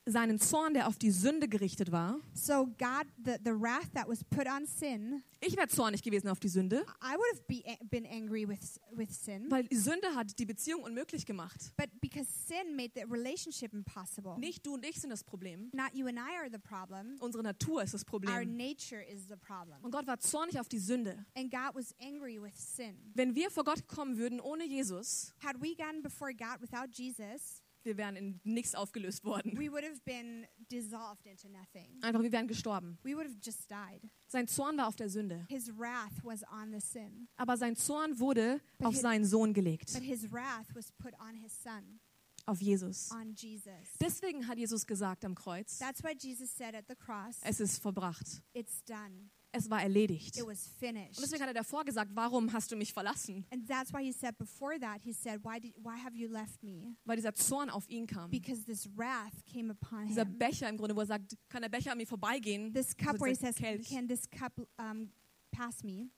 seinen Zorn, der auf die Sünde gerichtet war. So, God, the, the wrath that was put on sin, Ich wäre zornig gewesen auf die Sünde, I would have be, been angry with, with sin. weil die Sünde hat die Beziehung unmöglich gemacht. But because sin made the relationship impossible, Nicht du und ich sind das Problem. not you and I are the problem, Unsere Natur ist das our Problem. nature is the problem. Und Gott war zornig auf die Sünde. And God was angry with sin. Wenn wir vor Gott kommen würden ohne Jesus, Had we gotten before God without Jesus, wir wären in nichts aufgelöst worden. we would have been dissolved into nothing. Einfach, wir wären gestorben. We would have just died. Sein Zorn war auf der Sünde. His wrath was on the sin, Aber sein Zorn wurde But auf he- seinen Sohn gelegt. but his wrath was put on his son, Auf Jesus. on Jesus. Deswegen hat Jesus gesagt am Kreuz, That's why Jesus said at the cross, es ist vollbracht. It's done. Es war erledigt. It was finished. Und deswegen hat er davor gesagt, warum hast du mich verlassen? And that's why he said before that, he said, Why, did, why have you left me? Weil dieser Zorn auf ihn kam. Because this wrath came upon Dieser him. Becher im Grunde, wo er sagt, kann der Becher an mir vorbeigehen? This cup where he says, Kelch. Can this cup um, pass me?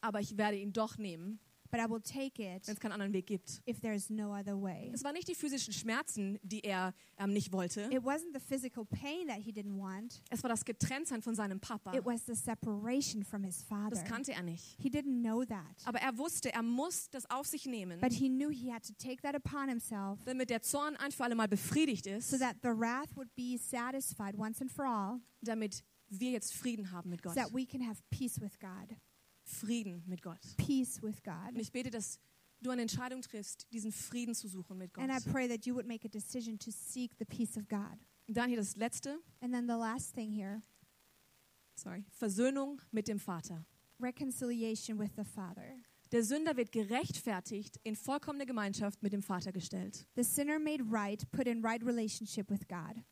Aber ich werde ihn doch nehmen, But I will take it wenn es keinen anderen Weg gibt. no other way. Es waren nicht die physischen Schmerzen, die er ähm, nicht wollte. It wasn't the physical pain that he didn't want. Es war das Getrenntsein von seinem Papa. It was the separation from his father. Das kannte er nicht. He didn't know that. Aber er wusste, er muss das auf sich nehmen, But he knew he had to take that upon himself damit der Zorn ein für alle Mal befriedigt ist, so that the wrath would be satisfied once and for all, damit wir jetzt Frieden haben mit so Gott. that we can have peace with God. Frieden mit Gott. Peace with Und God. ich bete, dass du eine Entscheidung triffst, diesen Frieden zu suchen mit Gott. And I pray that you would make a decision to seek the peace of God. Und dann hier das letzte, And then the last thing here sorry, Versöhnung mit dem Vater. reconciliation with the Father. Der Sünder wird gerechtfertigt, in vollkommene Gemeinschaft mit dem Vater gestellt. The sinner made right, put in right relationship with God.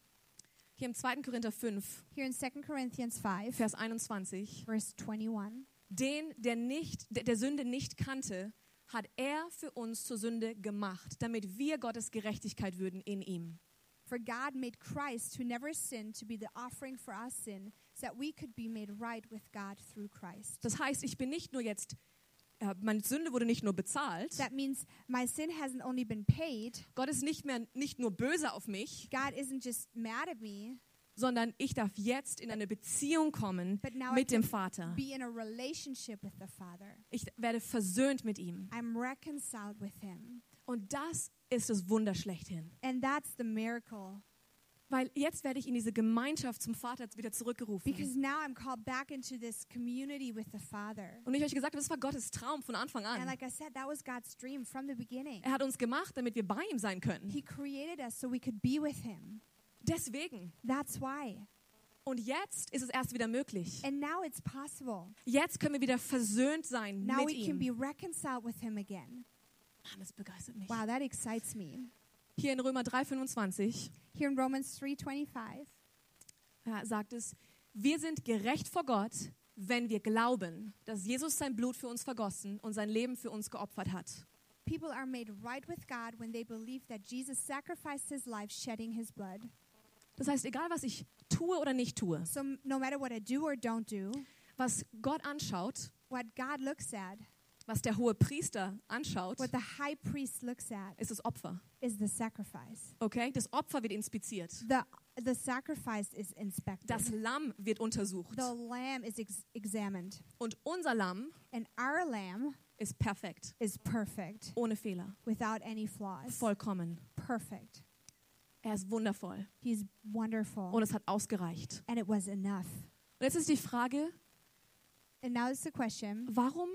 Hier im 2. Korinther 5, Here in 2 Corinthians 5, Vers 21. verse 21. Den, der, nicht, der, der Sünde nicht kannte, hat er für uns zur Sünde gemacht, damit wir Gottes Gerechtigkeit würden in ihm. For God made Christ, who never sinned, to be the offering for our sin, so that we could be made right with God through Christ. Das heißt, ich bin nicht nur jetzt, äh, meine Sünde wurde nicht nur bezahlt, That means my sin hasn't only been paid, Gott ist nicht mehr nicht nur böse auf mich, God isn't just mad at me, sondern ich darf jetzt in eine Beziehung kommen mit dem can Vater. be in a relationship with the Father. Ich werde versöhnt mit ihm. I'm reconciled with Him. Und das ist das Wunder schlechthin. And that's the miracle. Weil jetzt werde ich in diese Gemeinschaft zum Vater wieder zurückgerufen. Because now I'm called back into this community with the Father. Und ich habe euch gesagt, das war Gottes Traum von Anfang And an. like I said, that was God's dream from the beginning. Er hat uns gemacht, damit wir bei ihm sein können. He created us so we could be with Him. Deswegen. That's why. Und jetzt ist es erst wieder möglich. And now it's possible. Jetzt können wir wieder versöhnt sein Now mit we can ihm. be reconciled with Him again. Mann, das begeistert mich. Wow, that excites me. Hier in Römer 3,25 Here in Romans 3:25, ja, sagt es, wir sind gerecht vor Gott, wenn wir glauben, dass Jesus sein Blut für uns vergossen und sein Leben für uns geopfert hat. people are made right with God when they believe that Jesus sacrificed his life shedding his blood. Das heißt, egal was ich tue oder nicht tue, So no matter what I do or don't do, was Gott anschaut, what God looks at, was der hohe Priester anschaut, what the high priest looks at ist das Opfer. is the sacrifice. Okay? Das Opfer wird inspiziert. The the sacrifice is inspected. Das Lamm wird untersucht. the lamb is ex- examined. Und unser Lamm And our lamb ist perfekt, is perfect ohne Fehler, without any flaws. vollkommen. Perfect. Er ist wundervoll He's wonderful. und es hat ausgereicht. and it was enough. Und jetzt ist die Frage, And now is the question warum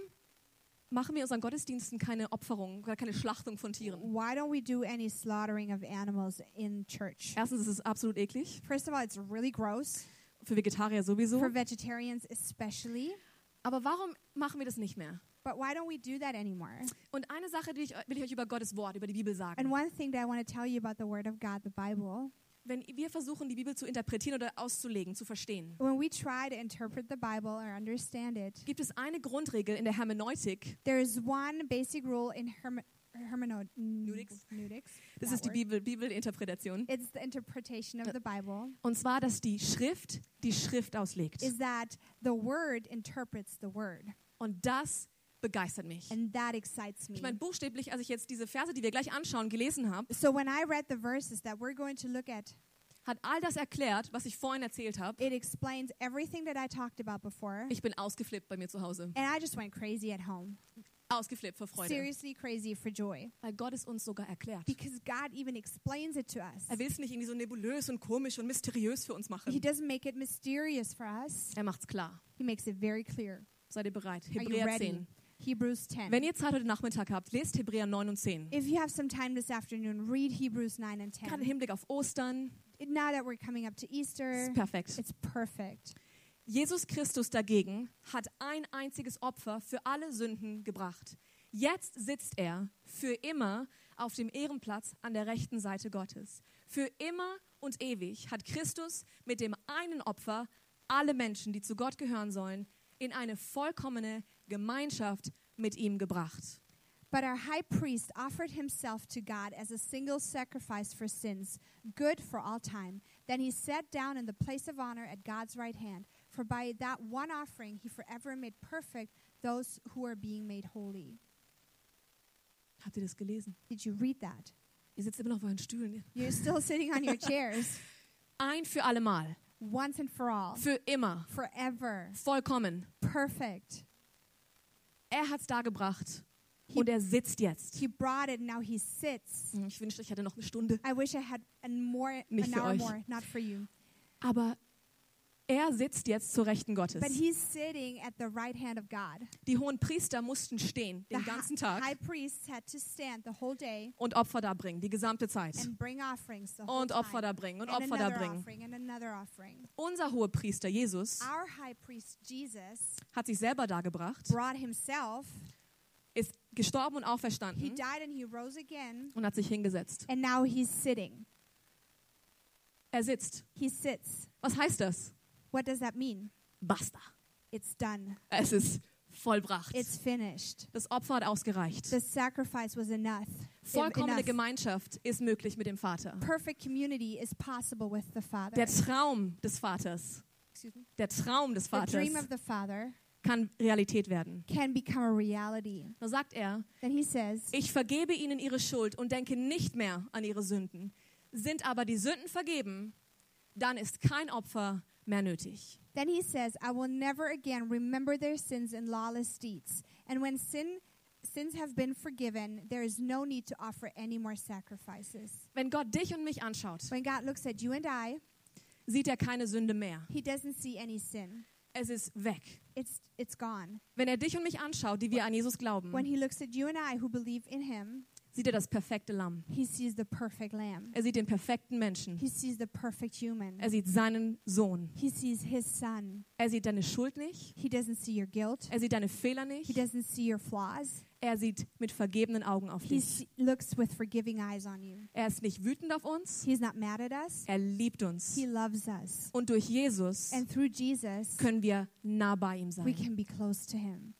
machen wir unseren Gottesdiensten keine Opferung oder keine Schlachtung von Tieren? why don't we do any slaughtering of animals in church? Erstens ist es absolut eklig, First of all, it's really gross für Vegetarier sowieso. for vegetarians, especially. Aber warum machen wir das nicht mehr? But why don't we do that anymore? Und eine Sache, die ich, will ich euch über Gottes Wort, über die Bibel And sagen. one thing that I want to tell you about the Word of God, the Bible, Wenn wir versuchen, die Bibel zu interpretieren oder auszulegen, zu verstehen, when we try to interpret the Bible or understand it, gibt es eine Grundregel in der Hermeneutik. there is one basic rule in herme- hermeneutics. Das ist die. Bibel, Bibelinterpretation. It's the interpretation of the Bible. Und zwar, dass die Schrift die Schrift auslegt. Is that the Word interprets the Word, Und das begeistert mich. and that excites me. Ich meine, buchstäblich, als ich jetzt diese Verse, die wir gleich anschauen, gelesen habe, So when I read the verses that we're going to look at, hat all das erklärt, was ich vorhin erzählt habe. it explains everything that I talked about before. Ich bin ausgeflippt bei mir zu Hause. And I just went crazy at home. Ausgeflippt vor Freude. Seriously crazy for joy. Weil Gott es uns sogar erklärt. Because God even explains it to us. Er will es nicht irgendwie so nebulös und komisch und mysteriös für uns He machen. doesn't make it mysterious for us. Er macht's klar. He makes it very clear. Seid ihr bereit? Hebräer ready? 10. Hebrews 10. Wenn ihr Zeit heute Nachmittag habt, lest Hebräer 9 und 10. If you have some time this afternoon, read Hebrews 9 and Gerade im 10. Hinblick auf Ostern. Now that we're coming up to Easter, ist perfekt. it's perfect. Jesus Christus dagegen hat ein einziges Opfer für alle Sünden gebracht. Jetzt sitzt er für immer auf dem Ehrenplatz an der rechten Seite Gottes. Für immer und ewig hat Christus mit dem einen Opfer alle Menschen, die zu Gott gehören sollen, in eine vollkommene Gemeinschaft mit ihm gebracht. But our high priest offered himself to God as a single sacrifice for sins, good for all time. Then he sat down in the place of honor at God's right hand. For by that one offering, he forever made perfect those who are being made holy. Habt ihr das gelesen? Did you read that? Ihr sitzt immer noch auf euren Stühlen. You're still sitting on your chairs. Ein für alle Mal. Once and for all. Für immer. Forever. Vollkommen. Perfect. Er hat es dargebracht. He- Und er sitzt jetzt. He brought it, now he sits. Ich wünschte, ich hätte noch eine Stunde. I wish I had an more Nicht an für hour euch. more, not for you. Aber er sitzt jetzt zur Rechten Gottes. But he's sitting at the right hand of God. Die hohen Priester mussten stehen The den ganzen Tag high priests had to stand the whole day und Opfer darbringen, die gesamte Zeit. and bring offerings the whole Und Opfer darbringen und and Opfer darbringen. offering and another offering. Unser hoher Priester Jesus Our high priest Jesus hat sich selber dargebracht, brought himself. ist gestorben und He auferstanden died and he rose again, und hat sich hingesetzt. and now he's sitting. Er sitzt. He sits. Was heißt das? What does that mean? Basta. It's done. Es ist vollbracht. It's finished. Das Opfer hat ausgereicht. The sacrifice was enough. Vollkommene enough. Gemeinschaft ist möglich mit dem Vater. Perfect community is possible with the Father. Der Traum des Vaters, der Traum des The Vaters dream of the Father kann Realität werden. can become a reality. Da sagt er, Then he says, ich vergebe ihnen ihre Schuld und denke nicht mehr an ihre Sünden. Sind aber die Sünden vergeben, dann ist kein Opfer mehr nötig. Then he says, I will never again remember their sins and lawless deeds. And when sin sins have been forgiven, there is no need to offer any more sacrifices. Wenn Gott dich und mich anschaut, When God looks at you and I, sieht er keine Sünde mehr. he doesn't see any sin. Es ist weg. It's it's gone. Wenn er dich und mich anschaut, die wir an Jesus glauben, When he looks at you and I who believe in him, sieht er das perfekte Lamm. he sees the perfect lamb. Er sieht den perfekten Menschen. He sees the perfect human. Er sieht seinen Sohn. He sees his son. Er sieht deine Schuld nicht. He doesn't see your guilt. Er sieht deine Fehler He nicht. doesn't see your flaws. Er sieht mit vergebenen Augen auf He dich. looks with forgiving eyes on you. Er ist nicht wütend auf uns. He's not mad at us. Er liebt uns. He loves us. Und durch Jesus And through Jesus, können wir nah bei ihm we sein. can be close to him.